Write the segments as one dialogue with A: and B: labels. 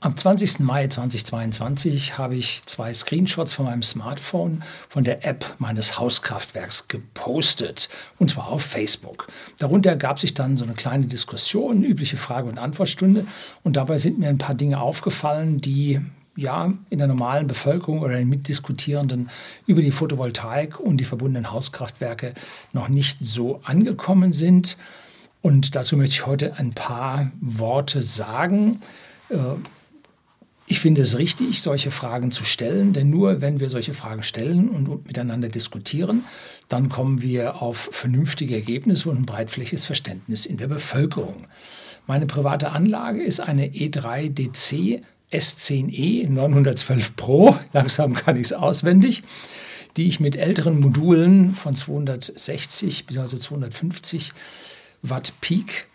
A: Am 20. Mai 2022 habe ich zwei Screenshots von meinem Smartphone von der App meines Hauskraftwerks gepostet, und zwar auf Facebook. Darunter gab sich dann so eine kleine Diskussion, übliche Frage- und Antwortstunde, und dabei sind mir ein paar Dinge aufgefallen, die ja in der normalen Bevölkerung oder den Mitdiskutierenden über die Photovoltaik und die verbundenen Hauskraftwerke noch nicht so angekommen sind. Und dazu möchte ich heute ein paar Worte sagen. Ich finde es richtig, solche Fragen zu stellen, denn nur wenn wir solche Fragen stellen und miteinander diskutieren, dann kommen wir auf vernünftige Ergebnisse und ein breitflächiges Verständnis in der Bevölkerung. Meine private Anlage ist eine E3 DC S10e 912 Pro, langsam kann ich es auswendig, die ich mit älteren Modulen von 260 bis 250 Watt Peak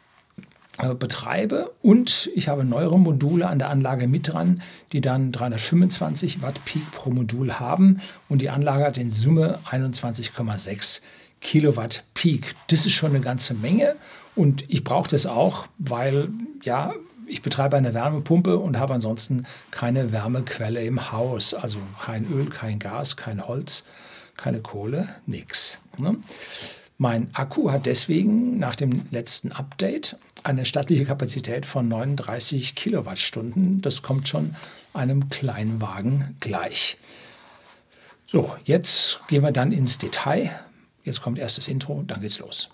A: betreibe und ich habe neuere Module an der Anlage mit dran, die dann 325 Watt Peak pro Modul haben und die Anlage hat in Summe 21,6 Kilowatt Peak. Das ist schon eine ganze Menge und ich brauche das auch, weil ja, ich betreibe eine Wärmepumpe und habe ansonsten keine Wärmequelle im Haus, also kein Öl, kein Gas, kein Holz, keine Kohle, nichts. Ne? Mein Akku hat deswegen nach dem letzten Update eine stattliche Kapazität von 39 Kilowattstunden. Das kommt schon einem Kleinwagen gleich. So, jetzt gehen wir dann ins Detail. Jetzt kommt erst das Intro, dann geht's los.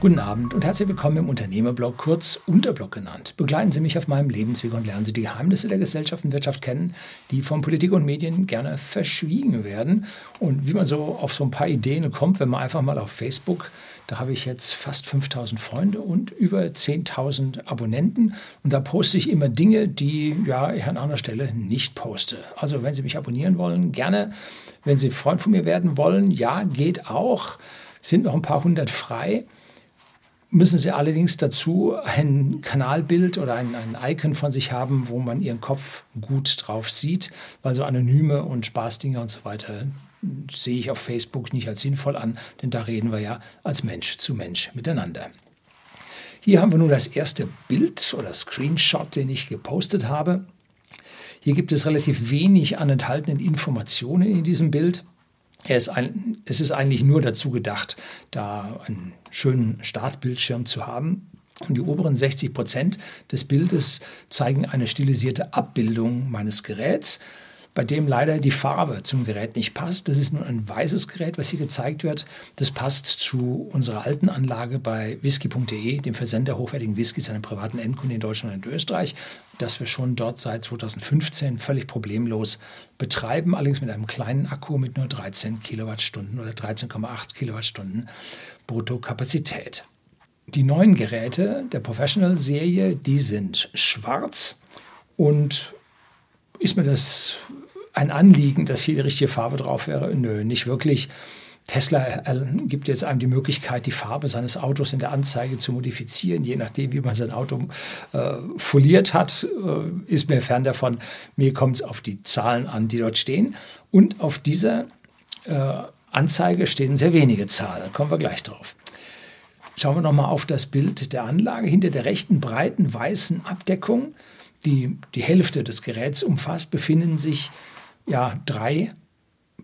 A: Guten Abend und herzlich willkommen im Unternehmerblog, kurz Unterblog genannt. Begleiten Sie mich auf meinem Lebensweg und lernen Sie die Geheimnisse der Gesellschaft und Wirtschaft kennen, die von Politik und Medien gerne verschwiegen werden. Und wie man so auf so ein paar Ideen kommt, wenn man einfach mal auf Facebook, da habe ich jetzt fast 5000 Freunde und über 10.000 Abonnenten. Und da poste ich immer Dinge, die ja, ich an anderer Stelle nicht poste. Also wenn Sie mich abonnieren wollen, gerne. Wenn Sie Freund von mir werden wollen, ja, geht auch. Sind noch ein paar hundert frei müssen Sie allerdings dazu ein Kanalbild oder ein, ein Icon von sich haben, wo man Ihren Kopf gut drauf sieht, weil so Anonyme und Spaßdinger und so weiter sehe ich auf Facebook nicht als sinnvoll an, denn da reden wir ja als Mensch zu Mensch miteinander. Hier haben wir nun das erste Bild oder Screenshot, den ich gepostet habe. Hier gibt es relativ wenig an enthaltenen Informationen in diesem Bild. Ist ein, es ist eigentlich nur dazu gedacht, da einen schönen Startbildschirm zu haben. Und die oberen 60 Prozent des Bildes zeigen eine stilisierte Abbildung meines Geräts bei dem leider die Farbe zum Gerät nicht passt. Das ist nur ein weißes Gerät, was hier gezeigt wird. Das passt zu unserer alten Anlage bei whisky.de, dem Versender hochwertigen Whiskys, einem privaten Endkunden in Deutschland und Österreich, das wir schon dort seit 2015 völlig problemlos betreiben, allerdings mit einem kleinen Akku mit nur 13 Kilowattstunden oder 13,8 Kilowattstunden Bruttokapazität. Die neuen Geräte der Professional-Serie, die sind schwarz und ist mir das ein Anliegen, dass hier die richtige Farbe drauf wäre? Nö, nicht wirklich. Tesla äh, gibt jetzt einem die Möglichkeit, die Farbe seines Autos in der Anzeige zu modifizieren, je nachdem, wie man sein Auto äh, foliert hat, äh, ist mir fern davon. Mir kommt es auf die Zahlen an, die dort stehen. Und auf dieser äh, Anzeige stehen sehr wenige Zahlen. Kommen wir gleich drauf. Schauen wir nochmal auf das Bild der Anlage. Hinter der rechten breiten weißen Abdeckung, die die Hälfte des Geräts umfasst, befinden sich ja, drei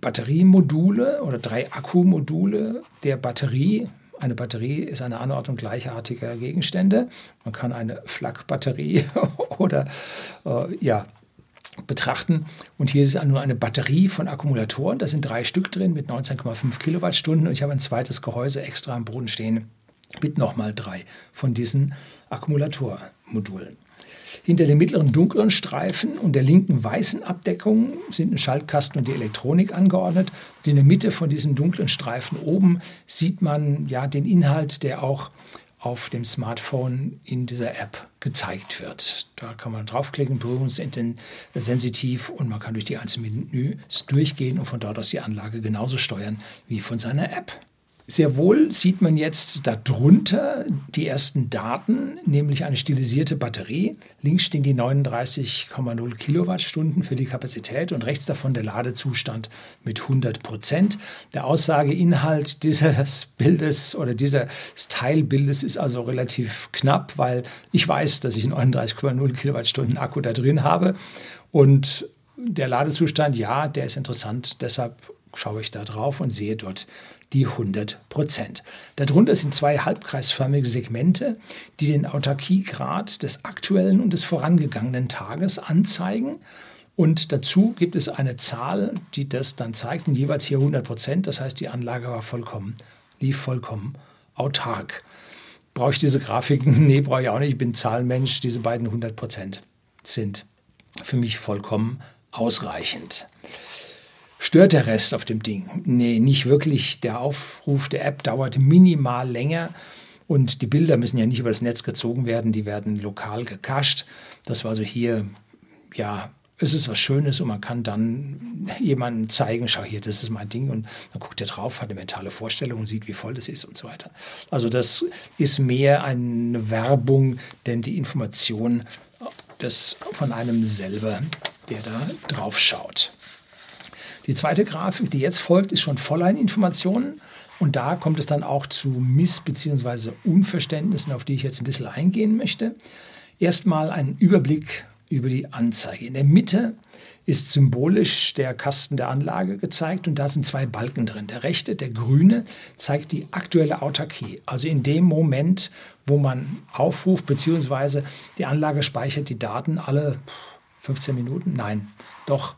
A: Batteriemodule oder drei Akkumodule der Batterie. Eine Batterie ist eine Anordnung gleichartiger Gegenstände. Man kann eine Flak-Batterie oder äh, ja, betrachten. Und hier ist es nur eine Batterie von Akkumulatoren. Da sind drei Stück drin mit 19,5 Kilowattstunden. Und ich habe ein zweites Gehäuse extra am Boden stehen mit nochmal drei von diesen Akkumulatormodulen. Hinter dem mittleren dunklen Streifen und der linken weißen Abdeckung sind ein Schaltkasten und die Elektronik angeordnet. Und in der Mitte von diesem dunklen Streifen oben sieht man ja den Inhalt, der auch auf dem Smartphone in dieser App gezeigt wird. Da kann man draufklicken, berührungssensitiv und man kann durch die einzelnen Menüs durchgehen und von dort aus die Anlage genauso steuern wie von seiner App. Sehr wohl sieht man jetzt darunter die ersten Daten, nämlich eine stilisierte Batterie. Links stehen die 39,0 Kilowattstunden für die Kapazität und rechts davon der Ladezustand mit 100 Prozent. Der Aussageinhalt dieses Bildes oder dieses Teilbildes ist also relativ knapp, weil ich weiß, dass ich 39,0 Kilowattstunden Akku da drin habe und der Ladezustand, ja, der ist interessant. Deshalb schaue ich da drauf und sehe dort die 100 Prozent. Darunter sind zwei halbkreisförmige Segmente, die den Autarkiegrad des aktuellen und des vorangegangenen Tages anzeigen. Und dazu gibt es eine Zahl, die das dann zeigt, und jeweils hier 100 Prozent. Das heißt, die Anlage war vollkommen, lief vollkommen autark. Brauche ich diese Grafiken? Nee, brauche ich auch nicht. Ich bin Zahlenmensch. Diese beiden 100 Prozent sind für mich vollkommen ausreichend. Stört der Rest auf dem Ding? Nee, nicht wirklich. Der Aufruf der App dauert minimal länger und die Bilder müssen ja nicht über das Netz gezogen werden, die werden lokal gecached. Das war so hier, ja, es ist was Schönes und man kann dann jemandem zeigen, schau hier, das ist mein Ding und dann guckt er drauf, hat eine mentale Vorstellung und sieht, wie voll das ist und so weiter. Also das ist mehr eine Werbung, denn die Information des, von einem selber, der da drauf schaut. Die zweite Grafik, die jetzt folgt, ist schon voller Informationen. Und da kommt es dann auch zu Miss- bzw. Unverständnissen, auf die ich jetzt ein bisschen eingehen möchte. Erstmal ein Überblick über die Anzeige. In der Mitte ist symbolisch der Kasten der Anlage gezeigt und da sind zwei Balken drin. Der rechte, der grüne, zeigt die aktuelle Autarkie. Also in dem Moment, wo man aufruft, beziehungsweise die Anlage speichert die Daten alle 15 Minuten. Nein, doch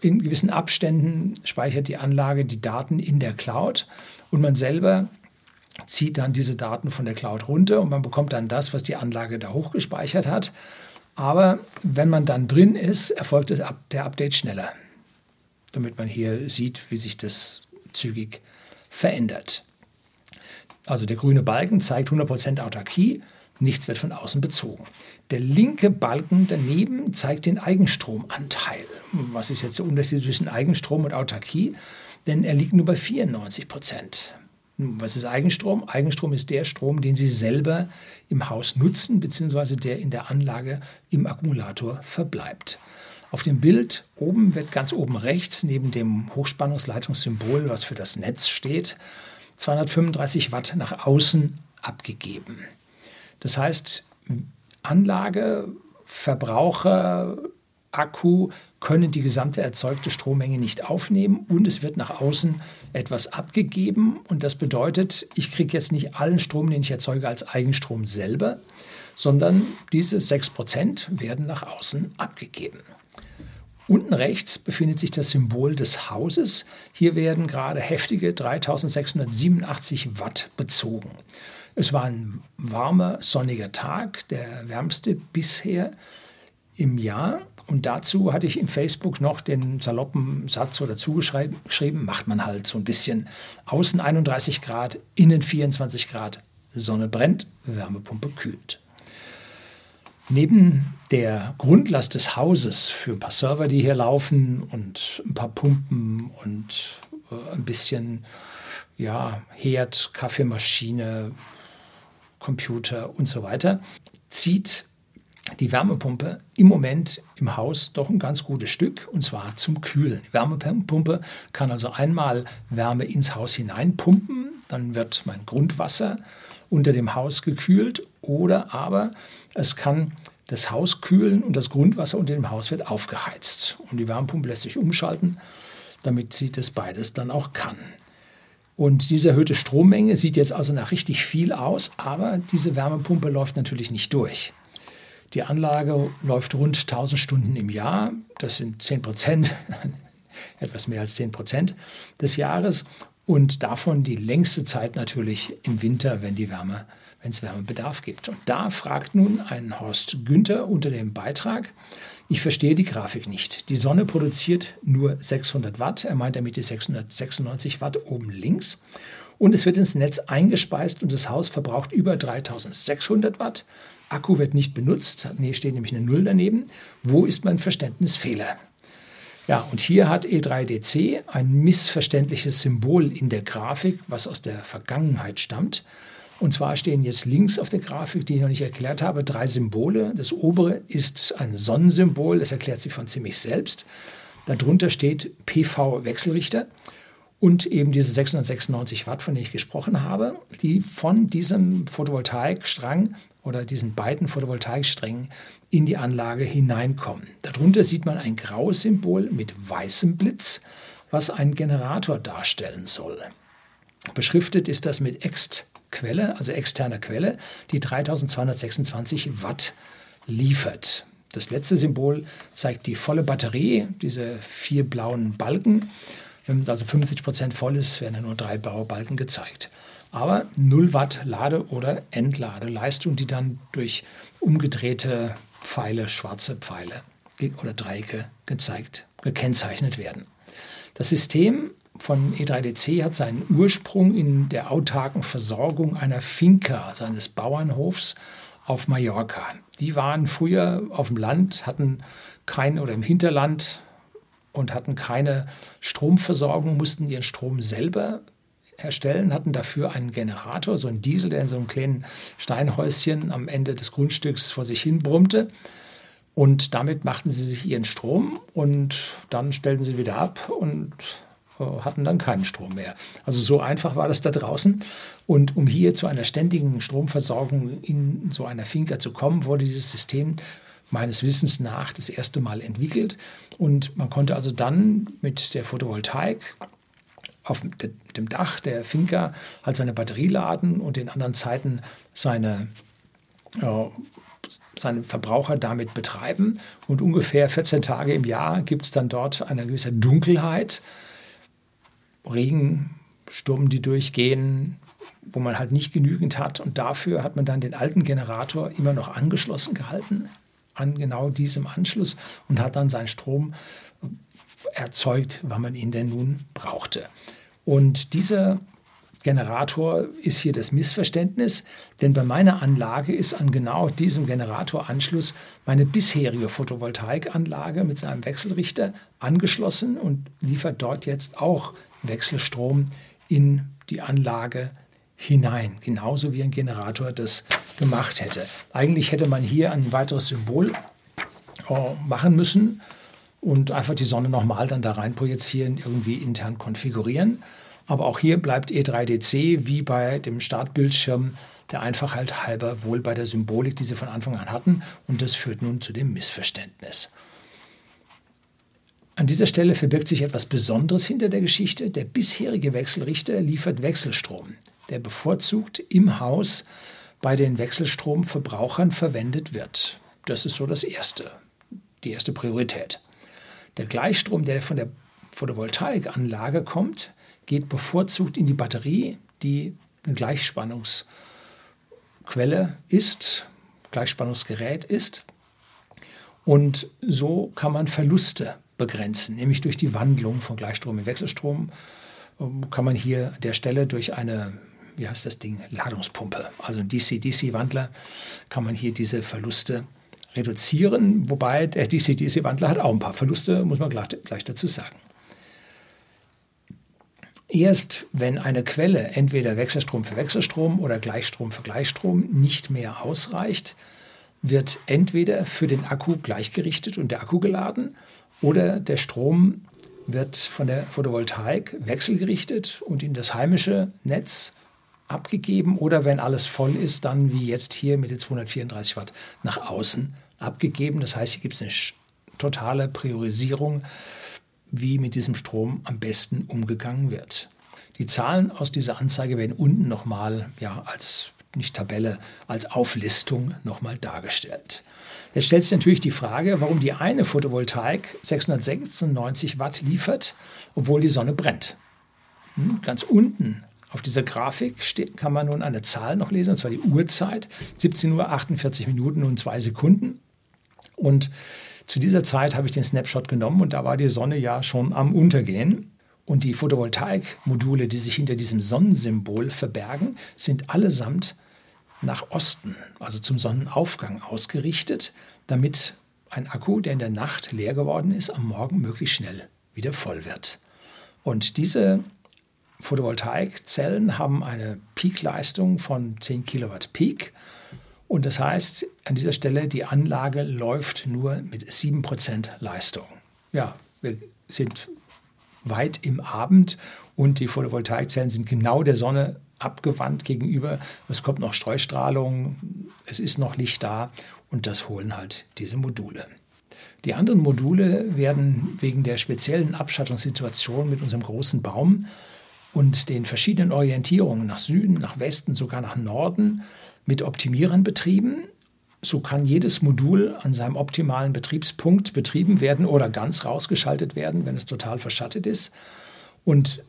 A: in gewissen Abständen speichert die Anlage die Daten in der Cloud und man selber zieht dann diese Daten von der Cloud runter und man bekommt dann das, was die Anlage da hochgespeichert hat. Aber wenn man dann drin ist, erfolgt der Update schneller, damit man hier sieht, wie sich das zügig verändert. Also der grüne Balken zeigt 100% Autarkie, nichts wird von außen bezogen. Der linke Balken daneben zeigt den Eigenstromanteil. Was ist jetzt der Unterschied zwischen Eigenstrom und Autarkie? Denn er liegt nur bei 94 Prozent. Was ist Eigenstrom? Eigenstrom ist der Strom, den Sie selber im Haus nutzen, beziehungsweise der in der Anlage im Akkumulator verbleibt. Auf dem Bild oben wird ganz oben rechts neben dem Hochspannungsleitungssymbol, was für das Netz steht, 235 Watt nach außen abgegeben. Das heißt, Anlage, Verbraucher, Akku können die gesamte erzeugte Strommenge nicht aufnehmen und es wird nach außen etwas abgegeben. Und das bedeutet, ich kriege jetzt nicht allen Strom, den ich erzeuge, als Eigenstrom selber, sondern diese 6% werden nach außen abgegeben. Unten rechts befindet sich das Symbol des Hauses. Hier werden gerade heftige 3687 Watt bezogen. Es war ein warmer, sonniger Tag, der wärmste bisher im Jahr. Und dazu hatte ich im Facebook noch den saloppen Satz oder zugeschrieben, macht man halt so ein bisschen außen 31 Grad, innen 24 Grad, Sonne brennt, Wärmepumpe kühlt. Neben der Grundlast des Hauses für ein paar Server, die hier laufen und ein paar Pumpen und äh, ein bisschen ja, Herd, Kaffeemaschine, Computer und so weiter, zieht die Wärmepumpe im Moment im Haus doch ein ganz gutes Stück und zwar zum Kühlen. Die Wärmepumpe kann also einmal Wärme ins Haus hineinpumpen, dann wird mein Grundwasser unter dem Haus gekühlt oder aber es kann das Haus kühlen und das Grundwasser unter dem Haus wird aufgeheizt. Und die Wärmepumpe lässt sich umschalten, damit sie das beides dann auch kann. Und diese erhöhte Strommenge sieht jetzt also nach richtig viel aus, aber diese Wärmepumpe läuft natürlich nicht durch. Die Anlage läuft rund 1000 Stunden im Jahr, das sind 10 Prozent, etwas mehr als 10 Prozent des Jahres und davon die längste Zeit natürlich im Winter, wenn die Wärme, wenn es Wärmebedarf gibt. Und da fragt nun ein Horst Günther unter dem Beitrag, ich verstehe die Grafik nicht. Die Sonne produziert nur 600 Watt. Er meint damit die 696 Watt oben links. Und es wird ins Netz eingespeist und das Haus verbraucht über 3600 Watt. Akku wird nicht benutzt. Nee, steht nämlich eine Null daneben. Wo ist mein Verständnisfehler? Ja, und hier hat E3DC ein missverständliches Symbol in der Grafik, was aus der Vergangenheit stammt. Und zwar stehen jetzt links auf der Grafik, die ich noch nicht erklärt habe, drei Symbole. Das obere ist ein Sonnensymbol, das erklärt sich von ziemlich selbst. Darunter steht PV-Wechselrichter und eben diese 696 Watt, von denen ich gesprochen habe, die von diesem Photovoltaikstrang oder diesen beiden Photovoltaiksträngen in die Anlage hineinkommen. Darunter sieht man ein graues Symbol mit weißem Blitz, was einen Generator darstellen soll. Beschriftet ist das mit Ext-Quelle, also externer Quelle, die 3226 Watt liefert. Das letzte Symbol zeigt die volle Batterie, diese vier blauen Balken. Wenn es also 50 Prozent voll ist, werden ja nur drei blaue Balken gezeigt. Aber 0 Watt Lade- oder Entladeleistung, die dann durch umgedrehte Pfeile, schwarze Pfeile oder Dreiecke gezeigt, gekennzeichnet werden. Das System von E3DC hat seinen Ursprung in der autarken Versorgung einer Finca, also eines Bauernhofs auf Mallorca. Die waren früher auf dem Land, hatten kein oder im Hinterland und hatten keine Stromversorgung, mussten ihren Strom selber herstellen, hatten dafür einen Generator, so einen Diesel, der in so einem kleinen Steinhäuschen am Ende des Grundstücks vor sich hin brummte. Und damit machten sie sich ihren Strom und dann stellten sie wieder ab und äh, hatten dann keinen Strom mehr. Also so einfach war das da draußen. Und um hier zu einer ständigen Stromversorgung in so einer Finca zu kommen, wurde dieses System meines Wissens nach das erste Mal entwickelt. Und man konnte also dann mit der Photovoltaik auf dem Dach der Finca halt seine Batterie laden und in anderen Zeiten seine, äh, seine Verbraucher damit betreiben. Und ungefähr 14 Tage im Jahr gibt es dann dort eine gewisse Dunkelheit. Regen, Sturm, die durchgehen, wo man halt nicht genügend hat. Und dafür hat man dann den alten Generator immer noch angeschlossen gehalten, an genau diesem Anschluss und hat dann seinen Strom erzeugt, wann man ihn denn nun brauchte. Und dieser Generator ist hier das Missverständnis, denn bei meiner Anlage ist an genau diesem Generatoranschluss meine bisherige Photovoltaikanlage mit seinem Wechselrichter angeschlossen und liefert dort jetzt auch Wechselstrom in die Anlage hinein, genauso wie ein Generator das gemacht hätte. Eigentlich hätte man hier ein weiteres Symbol äh, machen müssen und einfach die Sonne nochmal dann da rein projizieren, irgendwie intern konfigurieren. Aber auch hier bleibt E3DC wie bei dem Startbildschirm der Einfachheit halber wohl bei der Symbolik, die sie von Anfang an hatten. Und das führt nun zu dem Missverständnis. An dieser Stelle verbirgt sich etwas Besonderes hinter der Geschichte. Der bisherige Wechselrichter liefert Wechselstrom, der bevorzugt im Haus bei den Wechselstromverbrauchern verwendet wird. Das ist so das Erste, die erste Priorität. Der Gleichstrom, der von der Photovoltaikanlage kommt, geht bevorzugt in die Batterie, die eine Gleichspannungsquelle ist, Gleichspannungsgerät ist. Und so kann man Verluste begrenzen, nämlich durch die Wandlung von Gleichstrom in Wechselstrom ähm, kann man hier an der Stelle durch eine, wie heißt das Ding, Ladungspumpe, also ein DC-DC-Wandler, kann man hier diese Verluste reduzieren, wobei der DC-DC-Wandler hat auch ein paar Verluste, muss man gleich, gleich dazu sagen. Erst wenn eine Quelle, entweder Wechselstrom für Wechselstrom oder Gleichstrom für Gleichstrom, nicht mehr ausreicht, wird entweder für den Akku gleichgerichtet und der Akku geladen oder der Strom wird von der Photovoltaik wechselgerichtet und in das heimische Netz abgegeben oder wenn alles voll ist, dann wie jetzt hier mit den 234 Watt nach außen abgegeben. Das heißt, hier gibt es eine totale Priorisierung, wie mit diesem Strom am besten umgegangen wird. Die Zahlen aus dieser Anzeige werden unten nochmal ja, als nicht Tabelle, als Auflistung nochmal dargestellt. Jetzt stellt sich natürlich die Frage, warum die eine Photovoltaik 696 Watt liefert, obwohl die Sonne brennt. Hm, ganz unten auf dieser Grafik steht, kann man nun eine Zahl noch lesen, und zwar die Uhrzeit, 17 Uhr 48 Minuten und 2 Sekunden. Und zu dieser Zeit habe ich den Snapshot genommen und da war die Sonne ja schon am Untergehen. Und die Photovoltaikmodule, die sich hinter diesem Sonnensymbol verbergen, sind allesamt nach Osten, also zum Sonnenaufgang ausgerichtet, damit ein Akku, der in der Nacht leer geworden ist, am Morgen möglichst schnell wieder voll wird. Und diese Photovoltaikzellen haben eine Peakleistung von 10 Kilowatt Peak. Und das heißt, an dieser Stelle, die Anlage läuft nur mit 7% Leistung. Ja, wir sind weit im Abend und die Photovoltaikzellen sind genau der Sonne abgewandt gegenüber. Es kommt noch Streustrahlung, es ist noch Licht da und das holen halt diese Module. Die anderen Module werden wegen der speziellen Abschattungssituation mit unserem großen Baum und den verschiedenen Orientierungen nach Süden, nach Westen, sogar nach Norden mit Optimierern betrieben. So kann jedes Modul an seinem optimalen Betriebspunkt betrieben werden oder ganz rausgeschaltet werden, wenn es total verschattet ist. Und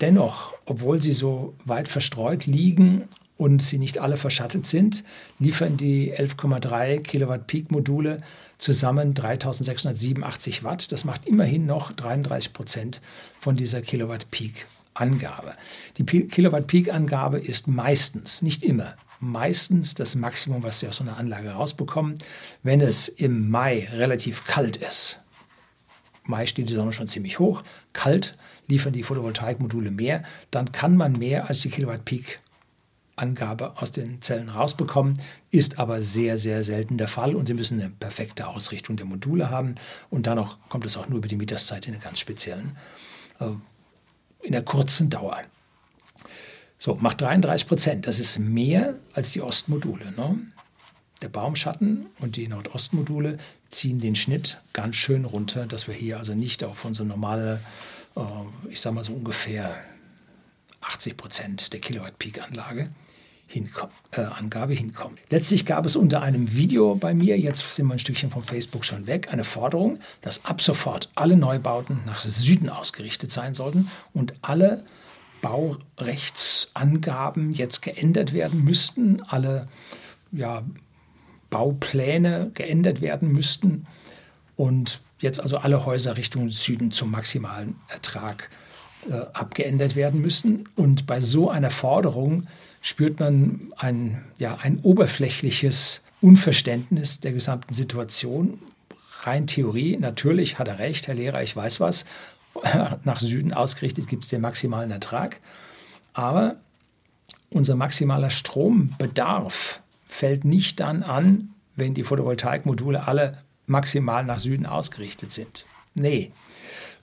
A: dennoch, obwohl sie so weit verstreut liegen und sie nicht alle verschattet sind, liefern die 11,3 Kilowatt Peak Module zusammen 3687 Watt. Das macht immerhin noch 33 Prozent von dieser Kilowatt Peak Angabe. Die Kilowatt Peak Angabe ist meistens, nicht immer, meistens das Maximum, was Sie aus so einer Anlage rausbekommen, wenn es im Mai relativ kalt ist. Mai steht die Sonne schon ziemlich hoch, kalt liefern die Photovoltaikmodule mehr, dann kann man mehr als die Kilowatt Peak Angabe aus den Zellen rausbekommen, ist aber sehr, sehr selten der Fall und Sie müssen eine perfekte Ausrichtung der Module haben und dann auch, kommt es auch nur über die Mittagszeit in einer ganz speziellen, äh, in der kurzen Dauer. So, macht 33 Prozent. Das ist mehr als die Ostmodule. Ne? Der Baumschatten und die Nordostmodule ziehen den Schnitt ganz schön runter, dass wir hier also nicht auf unsere normale, äh, ich sage mal so ungefähr 80 Prozent der Kilowatt-Peak-Anlage hinkommen, äh, Angabe hinkommen. Letztlich gab es unter einem Video bei mir, jetzt sind wir ein Stückchen vom Facebook schon weg, eine Forderung, dass ab sofort alle Neubauten nach Süden ausgerichtet sein sollten und alle Baurechtsangaben jetzt geändert werden müssten, alle ja, Baupläne geändert werden müssten und jetzt also alle Häuser Richtung Süden zum maximalen Ertrag äh, abgeändert werden müssen. Und bei so einer Forderung spürt man ein, ja, ein oberflächliches Unverständnis der gesamten Situation. Rein Theorie, natürlich hat er recht, Herr Lehrer, ich weiß was. Nach Süden ausgerichtet gibt es den maximalen Ertrag. Aber unser maximaler Strombedarf fällt nicht dann an, wenn die Photovoltaikmodule alle maximal nach Süden ausgerichtet sind. Nee,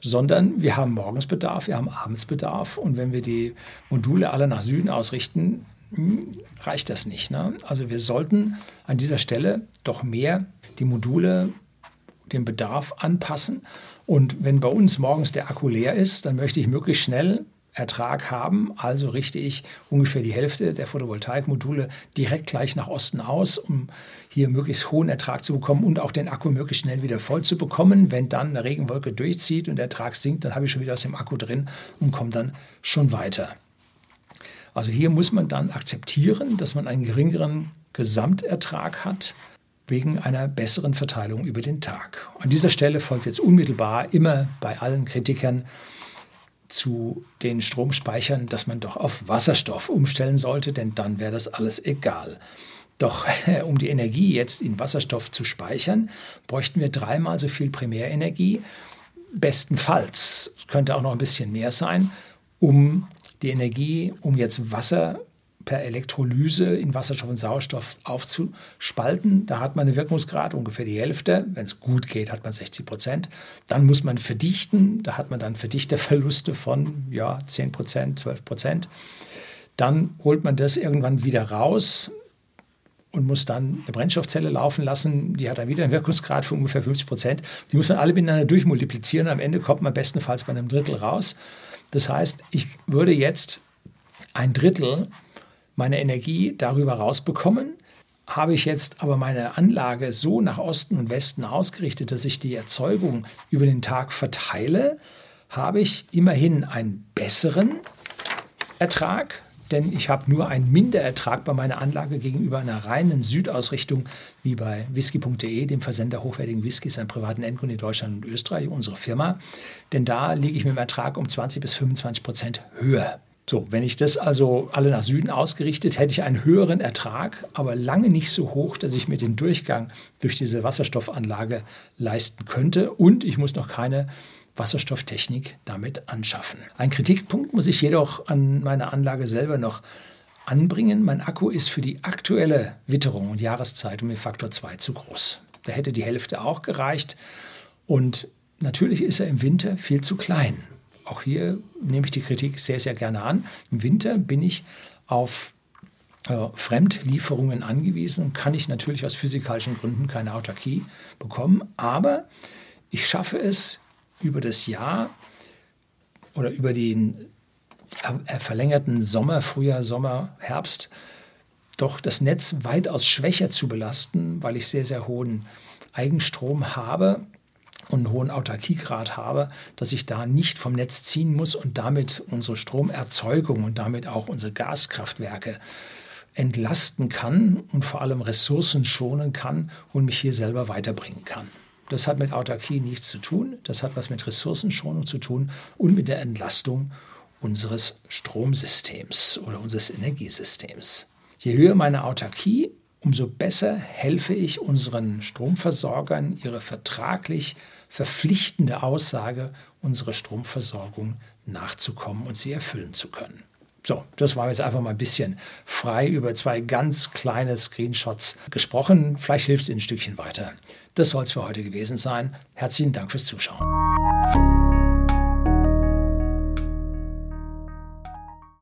A: sondern wir haben morgens Bedarf, wir haben abends Bedarf und wenn wir die Module alle nach Süden ausrichten, hm, reicht das nicht. Ne? Also wir sollten an dieser Stelle doch mehr die Module dem Bedarf anpassen. Und wenn bei uns morgens der Akku leer ist, dann möchte ich möglichst schnell Ertrag haben. Also richte ich ungefähr die Hälfte der Photovoltaikmodule direkt gleich nach Osten aus, um hier möglichst hohen Ertrag zu bekommen und auch den Akku möglichst schnell wieder voll zu bekommen. Wenn dann eine Regenwolke durchzieht und der Ertrag sinkt, dann habe ich schon wieder aus dem Akku drin und komme dann schon weiter. Also hier muss man dann akzeptieren, dass man einen geringeren Gesamtertrag hat wegen einer besseren Verteilung über den Tag. An dieser Stelle folgt jetzt unmittelbar immer bei allen Kritikern zu den Stromspeichern, dass man doch auf Wasserstoff umstellen sollte, denn dann wäre das alles egal. Doch um die Energie jetzt in Wasserstoff zu speichern, bräuchten wir dreimal so viel Primärenergie. Bestenfalls könnte auch noch ein bisschen mehr sein, um die Energie, um jetzt Wasser per Elektrolyse in Wasserstoff und Sauerstoff aufzuspalten. Da hat man einen Wirkungsgrad ungefähr die Hälfte. Wenn es gut geht, hat man 60 Prozent. Dann muss man verdichten. Da hat man dann Verdichterverluste von ja, 10 Prozent, 12 Prozent. Dann holt man das irgendwann wieder raus und muss dann eine Brennstoffzelle laufen lassen. Die hat dann wieder einen Wirkungsgrad von ungefähr 50 Prozent. Die muss man alle miteinander durchmultiplizieren. Am Ende kommt man bestenfalls bei einem Drittel raus. Das heißt, ich würde jetzt ein Drittel meine Energie darüber rausbekommen. Habe ich jetzt aber meine Anlage so nach Osten und Westen ausgerichtet, dass ich die Erzeugung über den Tag verteile, habe ich immerhin einen besseren Ertrag, denn ich habe nur einen Minderertrag bei meiner Anlage gegenüber einer reinen Südausrichtung wie bei whisky.de, dem Versender hochwertigen Whiskys an privaten Endkunden in Deutschland und Österreich, unsere Firma. Denn da liege ich mit dem Ertrag um 20 bis 25 Prozent höher. So, wenn ich das also alle nach Süden ausgerichtet, hätte ich einen höheren Ertrag, aber lange nicht so hoch, dass ich mir den Durchgang durch diese Wasserstoffanlage leisten könnte. Und ich muss noch keine Wasserstofftechnik damit anschaffen. Ein Kritikpunkt muss ich jedoch an meiner Anlage selber noch anbringen. Mein Akku ist für die aktuelle Witterung und Jahreszeit um den Faktor 2 zu groß. Da hätte die Hälfte auch gereicht. Und natürlich ist er im Winter viel zu klein. Auch hier nehme ich die Kritik sehr, sehr gerne an. Im Winter bin ich auf äh, Fremdlieferungen angewiesen, kann ich natürlich aus physikalischen Gründen keine Autarkie bekommen, aber ich schaffe es über das Jahr oder über den äh, verlängerten Sommer, Frühjahr, Sommer, Herbst doch das Netz weitaus schwächer zu belasten, weil ich sehr, sehr hohen Eigenstrom habe und einen hohen Autarkiegrad habe, dass ich da nicht vom Netz ziehen muss und damit unsere Stromerzeugung und damit auch unsere Gaskraftwerke entlasten kann und vor allem Ressourcen schonen kann und mich hier selber weiterbringen kann. Das hat mit Autarkie nichts zu tun, das hat was mit Ressourcenschonung zu tun und mit der Entlastung unseres Stromsystems oder unseres Energiesystems. Je höher meine Autarkie, umso besser helfe ich unseren Stromversorgern, ihre vertraglich verpflichtende Aussage, unsere Stromversorgung nachzukommen und sie erfüllen zu können. So, das war jetzt einfach mal ein bisschen frei über zwei ganz kleine Screenshots gesprochen. Vielleicht hilft es Ihnen ein Stückchen weiter. Das soll es für heute gewesen sein. Herzlichen Dank fürs Zuschauen.